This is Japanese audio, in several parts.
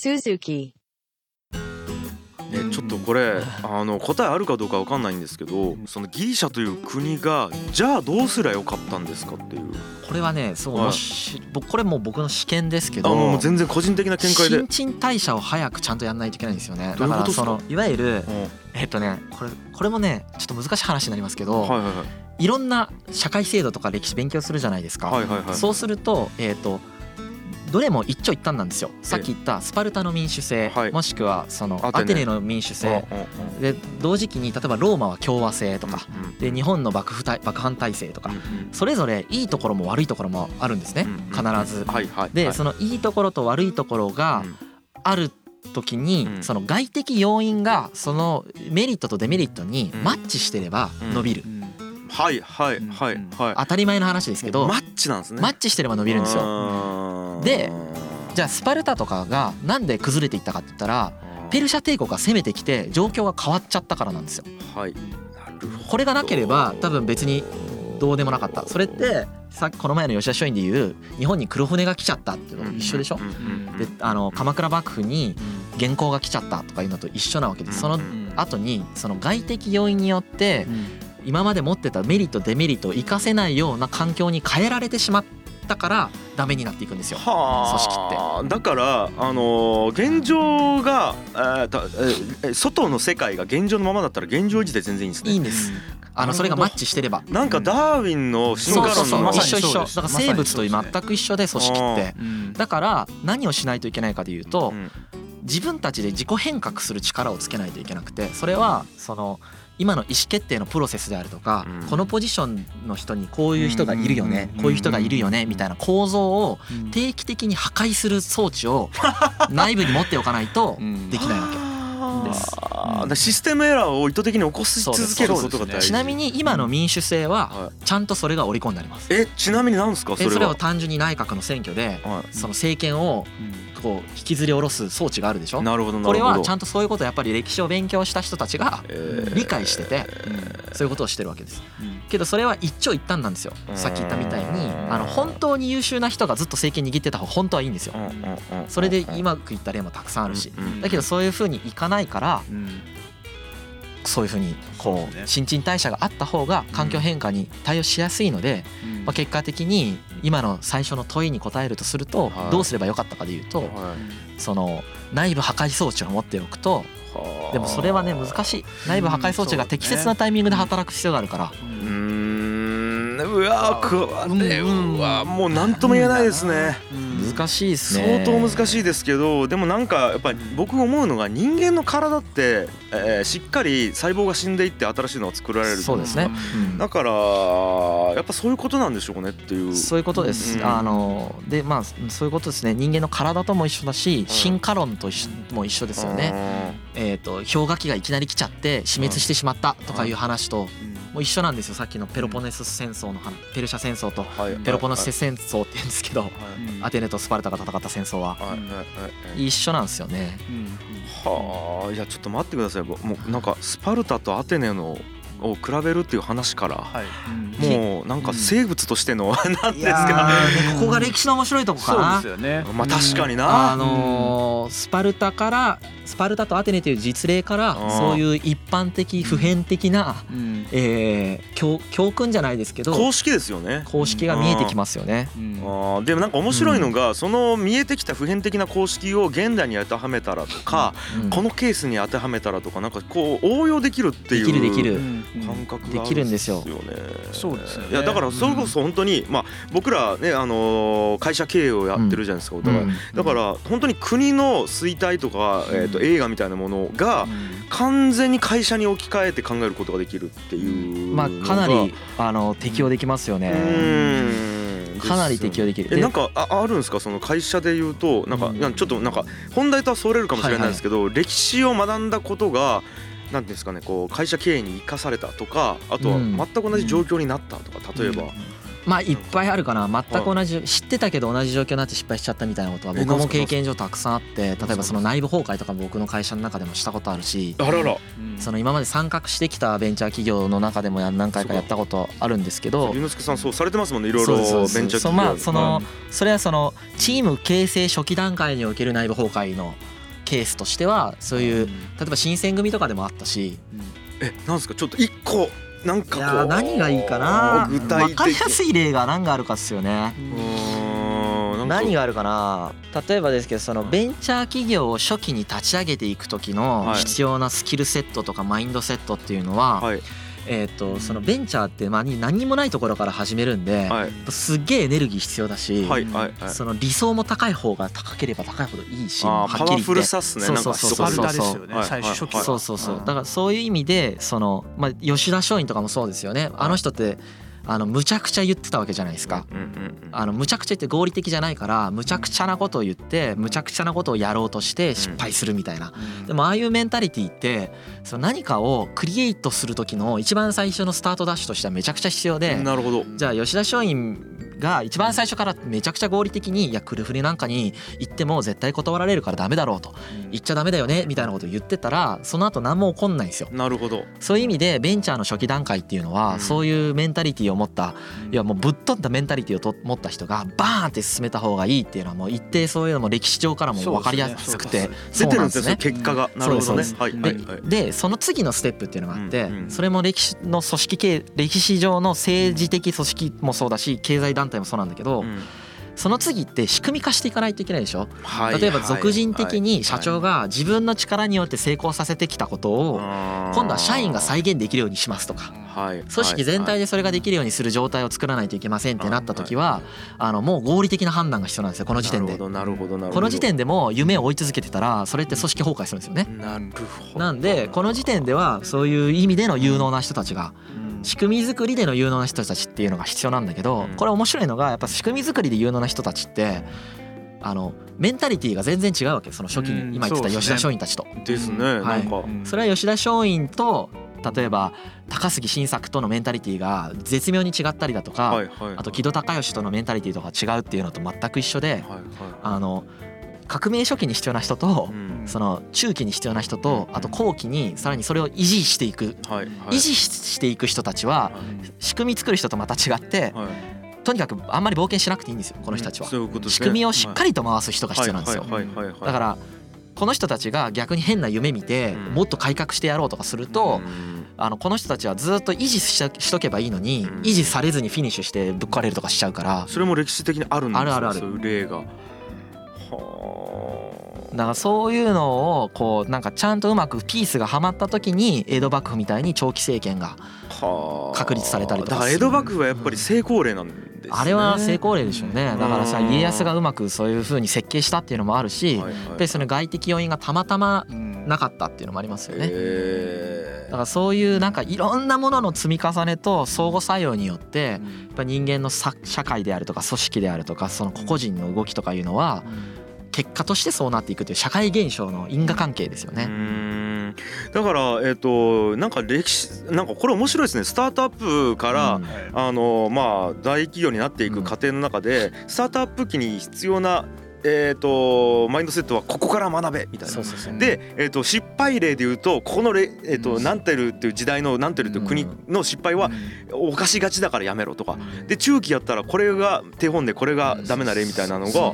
Suzuki. えちょっとこれあの答えあるかどうかわかんないんですけどそのギリシャという国がじゃあどうすりゃよかったんですかっていう。これはねそう、はい。もし僕これもう僕の試験ですけあどもう全然個人的な見解で。新陳代謝を早くちゃんとやんないといけないんですよね。だからそのいわゆるうん。えっとねこれこれもねちょっと難しい話になりますけど、はいはいはい。いろんな社会制度とか歴史勉強するじゃないですか、はいはいはい。そうするとえっ、とどれも一長一短なんですよ。さっき言ったスパルタの民主制、はい。もしくはそのアテネ。の民主制。で同時期に例えばローマは共和制とかで日本の幕府体幕藩体制とかそれぞれいいところも悪いところもあるんですね。必ず。でそのいいところと悪いところがうんある時にうん。その外的要因がそのメリットとデメリットにうん。マッチしてれば伸びる。はいはいはいはい。当たり前の話ですけどマッチなんですね。マッチしてれば伸びるんですよ。よでじゃあスパルタとかがなんで崩れていったかって言ったらペルシャ帝国が攻めてきて状況が変わっちゃったからなんですよ。はい。これがなければ多分別にどうでもなかった。それってさっきこの前の吉田松陰で言う日本に黒船が来ちゃったっていうのと一緒でしょ？であの鎌倉幕府に元寇が来ちゃったとかいうのと一緒なわけです。その後にその外的要因によって今まで持ってたメリットデメリットを活かせないような環境に変えられてしまったからダメになっていくんですよ。はあ。だからあのー現状が、えーたえー外の世界が現状のままだったら現状維持で全然いいんですね。いいんです。あのそれがマッチしてれば。なんかダーウィンの進化そうそうそう。論の一緒一緒だから生物と全く一緒で組織って。だから何をしないといけないかでいうとうん。自分たちで自己変革する力をつけないといけなくてそれはその今の意思決定のプロセスであるとかうん。このポジションの人にこういう人がいるよねうん。こういう人がいるよねみたいな構造を定期的に破壊する装置を 内部に持っておかないとできないわけ。です。あーだからシステムエラーを意図的に起こし続けることが大事。ちなみに今の民主制ははちゃんとそれが織り込んであります。えちなみに何ですか？それは。えそれを単純に内閣の選挙ではい。その政権をこう引きずり下ろす装置があるでしょ？なるほどなこるほど。れはちゃんとそういうことをやっぱり歴史を勉強した人たちがえー。理解しててそういうことをしてるわけです。けどそれは一長一短なんですよ。さっき言ったみたいにあの本当に優秀な人がずっと政権握ってた方が本当はいいんですよ。それでうまくいった例もたくさんあるし。だけどそういうふうにいかないからそういうふうにこそう新陳代謝があった方が環境変化に対応しやすいのでまあ結果的に今の最初の問いに答えるとするとはい。どうすればよかったかでいうとはい。その内部破壊装置を持っておくとはあ。でもそれはね難しい。内部破壊装置が適切なタイミングで働く必要があるから。うーん。うわくわねうんうわもう何とも言えないですね難しいですね。相当難しいですけどでもなんかやっぱり僕思うのが人間の体って、えーしっかり細胞が死んでいって新しいのが作られるそうですね、うん。だからやっぱそういうことなんでしょうねっていう。そういうことです、うん。あのでまあそういうことですね。人間の体とも一緒だし進化論と一緒も一緒ですよね、えー、と氷河期がいきなり来ちゃって死滅してしまったとかいう話ともう一緒なんですよさっきのペロポネス戦争の話ペルシャ戦争とはい。ペロポネス戦争って言うんですけど アテネとスパルタが戦った戦争は。一緒なんですよね。はあいやちょっと待ってください。もうなんかスパルタとアテネのを比べるっていう話からもうなんか生物としての 何ですいやかーねここが歴史の面白いとこかな。そうですよね。まあ確かにな。あのースパルタからスパルタとアテネという実例からうんそういう一般的普遍的な、うん。えー教教訓じゃないですけど公式ですよね。公式が見えてきますよね。うん。あー。でもなんか面白いのが、その見えてきた普遍的な公式を現代に当てはめたらとか、うん。このケースに当てはめたらとかなんかこう応用できるっていうできるできる。うん感覚があできるんですよね。そうですよねいやだからそれこそ本当に、まあ僕らねあのー会社経営をやってるじゃないですか、お互い。うん。だから本当に国の衰退とか、えー、と映画みたいなものが完全に会社に置き換えて考えることができるっていうまあかなりあの適用できますよね。うん。かなり適用できる。なんかああるんですか？その会社で言うとなんか、うん。ちょっとなんか本題とはそれるかもしれないですけど、歴史を学んだことがなんていうんですかねこう会社経営に生かされたとかあとはうん。全く同じ状況になったとか例えば、まあいっぱいあるかな。全く同じ知ってたけど同じ状況になって失敗しちゃったみたいなことは僕も経験上たくさんあって例えばその内部崩壊とか僕の会社の中でもしたことあるしあらら。その今まで参画してきたベンチャー企業の中でも何回かやったことあるんですけど龍之介さんそうされてますもんねいろいろベンチャー企業。まあそのそれはそのチーム形成初期段階における内部崩壊のケースとしてはそういう例えば新選組とかでもあったし。えなんですか？ちょっと一個なんか何がいいかな。具体分かりやすい例が何があるかっすよね。何があるかな。例えばですけどそのベンチャー企業を初期に立ち上げていく時の必要なスキルセットとかマインドセットっていうのは、はいえーと、そのベンチャーって、まあ、何もないところから始めるんで、はい、すげえエネルギー必要だし、はいはいはい、その理想も高い方が高ければ高いほどいいしはっきり言って。パワそうそうそう。そうそうそう。そうだからそういう意味でその、まあ、吉田松陰とかもそうですよね。あの人って、うんあのむちゃくちゃ言ってたわけじゃないですか。あのむちゃくちゃ言って合理的じゃないからむちゃくちゃなことを言ってむちゃくちゃなことをやろうとして失敗するみたいな。でもああいうメンタリティーってその何かをクリエイトする時の一番最初のスタートダッシュとしてはめちゃくちゃ必要で。なるほど。じゃあ吉田松陰が一番最初からめちゃくちゃ合理的にいやクルフリなんかに行っても絶対断られるからダメだろうと。言っちゃダメだよねみたいなことを言ってたらその後何も起こんないんですよ。なるほど。そういう意味でベンチャーの初期段階っていうのはそういうメンタリティーを持ったいやもうぶっ飛んだメンタリティーを持った人がバーンって進めた方がいいっていうのはもう一定そういうのも歴史上からも分かりやすくて出てるんですね。結果が。なるほどね。でその次のステップっていうのがあってそれも歴史の組織系歴史上の政治的組織もそうだし経済団体もそうなんだけど、その次って仕組み化していかないといけないでしょ、はい、例えば俗人的に社長が自分の力によって成功させてきたことを今度は社員が再現できるようにしますとか。組織全体でそれができるようにする状態を作らないといけませんってなった時はあのもう合理的な判断が必要なんですよこの時点で。この時点でも夢を追い続けてたらそれって組織崩壊するんですよね。なんでこの時点ではそういう意味での有能な人たちが仕組み作りでの有能な人たちっていうのが必要なんだけどこれ面白いのがやっぱ仕組み作りで有能な人たちってあのメンタリティーが全然違うわけその初期に。今言ってた吉田松陰たちと。ですね。はい、それは吉田松陰と例えば高杉晋作とのメンタリティーが絶妙に違ったりだとか、あと木戸孝允とのメンタリティーとか違うっていうのと全く一緒で、あの革命初期に必要な人と、その中期に必要な人とあと後期にさらにそれを維持していく、維持していく人たちは仕組み作る人とまた違って、とにかくあんまり冒険しなくていいんですよこの人たちは、仕組みをしっかりと回す人が必要なんですよ。だからこの人たちが逆に変な夢見てもっと改革してやろうとかするとあのこの人たちはずっと維持ししとけばいいのに維持されずにフィニッシュしてぶっ壊れるとかしちゃうから。それも歴史的にあるんですあるあるある。例が。だからそういうのをこうなんかちゃんとうまくピースがはまった時に江戸幕府みたいに長期政権が確立されたりとかだから江戸幕府はやっぱり成功例なんですね。あれは成功例でしょうね。だからさ家康がうまくそういうふうに設計したっていうのもあるしやっぱりその外的要因がたまたまなかったっていうのもありますよね。だからそういうなんかいろんなものの積み重ねと相互作用によってやっぱ人間の社会であるとか組織であるとかその個々人の動きとかいうのは結果としてそうなっていくという社会現象の因果関係ですよね。だからえっ、ー、となんか歴史なんかこれ面白いですね。スタートアップから、うん、あのまあ大企業になっていく過程の中で、スタートアップ期に必要なえーと、マインドセットはここから学べみたいな。で、えーと、失敗例で言うとここのレ、えーと、ナンテルっていう時代のナンテルっていう国の失敗は犯しがちだからやめろとか。で中期やったらこれが手本でこれがダメな例みたいなのが。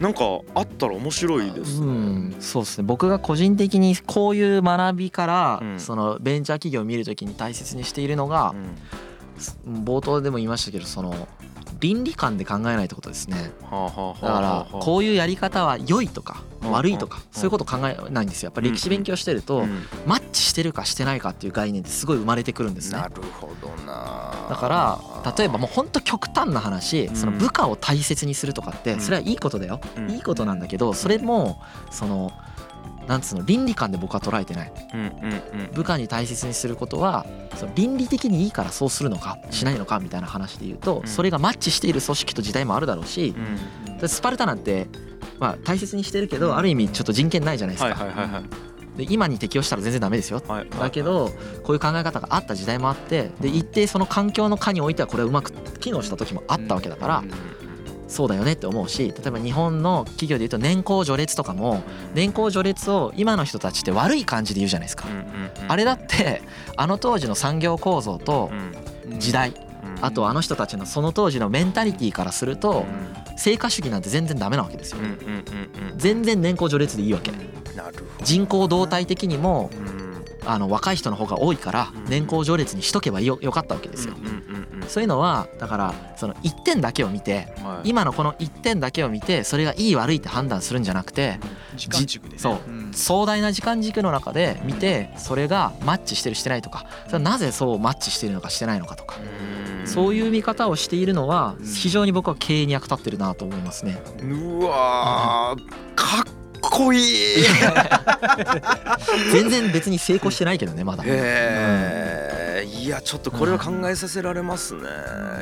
なんかあったら面白いです、ね、うん、そうですね。僕が個人的にこういう学びから、うん、そのベンチャー企業を見るときに大切にしているのが、うん、冒頭でも言いましたけどその倫理観で考えないってことですね。だからこういうやり方は良いとか悪いとかそういうこと考えないんですよ。やっぱ歴史勉強してるとマッチしてるかしてないかっていう概念ってすごい生まれてくるんですね。なるほどなだから例えばもうほんと極端な話その部下を大切にするとかってそれはいいことだよ。いいことなんだけどそれもそのなんつうの倫理観で僕は捉えてない、部下に大切にすることはその倫理的にいいからそうするのかしないのかみたいな話で言うと、それがマッチしている組織と時代もあるだろうし、スパルタなんてまあ大切にしてるけどある意味ちょっと人権ないじゃないですか。はいはいはいはいで今に適用したら全然ダメですよ、はい。だけどこういう考え方があった時代もあってで一定その環境の下においてはこれはうまく機能した時もあったわけだから、そうだよねって思うし例えば日本の企業でいうと年功序列とかも年功序列を今の人たちって悪い感じで言うじゃないですか、あれだってあの当時の産業構造と時代あとあの人たちのその当時のメンタリティーからすると成果主義なんて全然ダメなわけですよ。全然年功序列でいいわけ。人口動態的にもうん。あの若い人の方が多いから年功序列にしとけばよよかったわけですよ。そういうのはだからその1点だけを見てはい。今のこの1点だけを見てそれがいい悪いって判断するんじゃなくて時間軸でね。そう。壮大な時間軸の中で見てそれがマッチしてるしてないとか。それはなぜそうマッチしてるのかしてないのかとかそういう見方をしているのは非常に僕は経営に役立ってるなと思いますね。うわーかっこいい 全然別に成功してないけどねまだ。へえいやちょっとこれは考えさせられますね。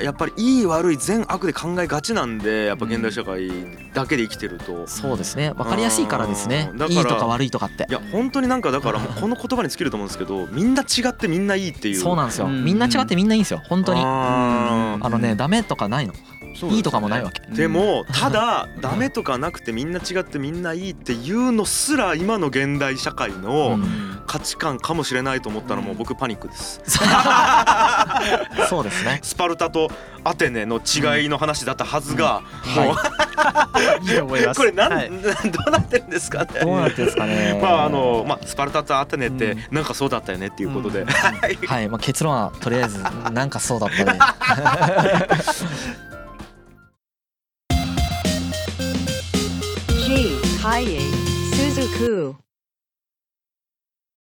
やっぱりいい悪い善悪で考えがちなんでやっぱ現代社会だけで生きてると。そうですね。分かりやすいからですね。いいとか悪いとかって。いや本当になんかだからもう この言葉に尽きると思うんですけどみんな違ってみんないいっていう。そうなんですよ。うんみんな違ってみんないいんですよ。本当に。ああのねダメとかないの。ーいいとかもないわけ。でもただダメとかなくてみんな違ってみんないいっていうのすら今の現代社会うのん。価値観かもしれないと思ったらもう僕パニックです。そうですね。スパルタとアテネの違いの話だったはずが、もう、いいと思いこれなん、はい。どうなってるんですかね。どうなってんですかね。まああのまあスパルタとアテネってうん。なんかそうだったよねっていうことで、うん。はいはい。まあ結論はとりあえずなんかそうだったね Kaye Suzuku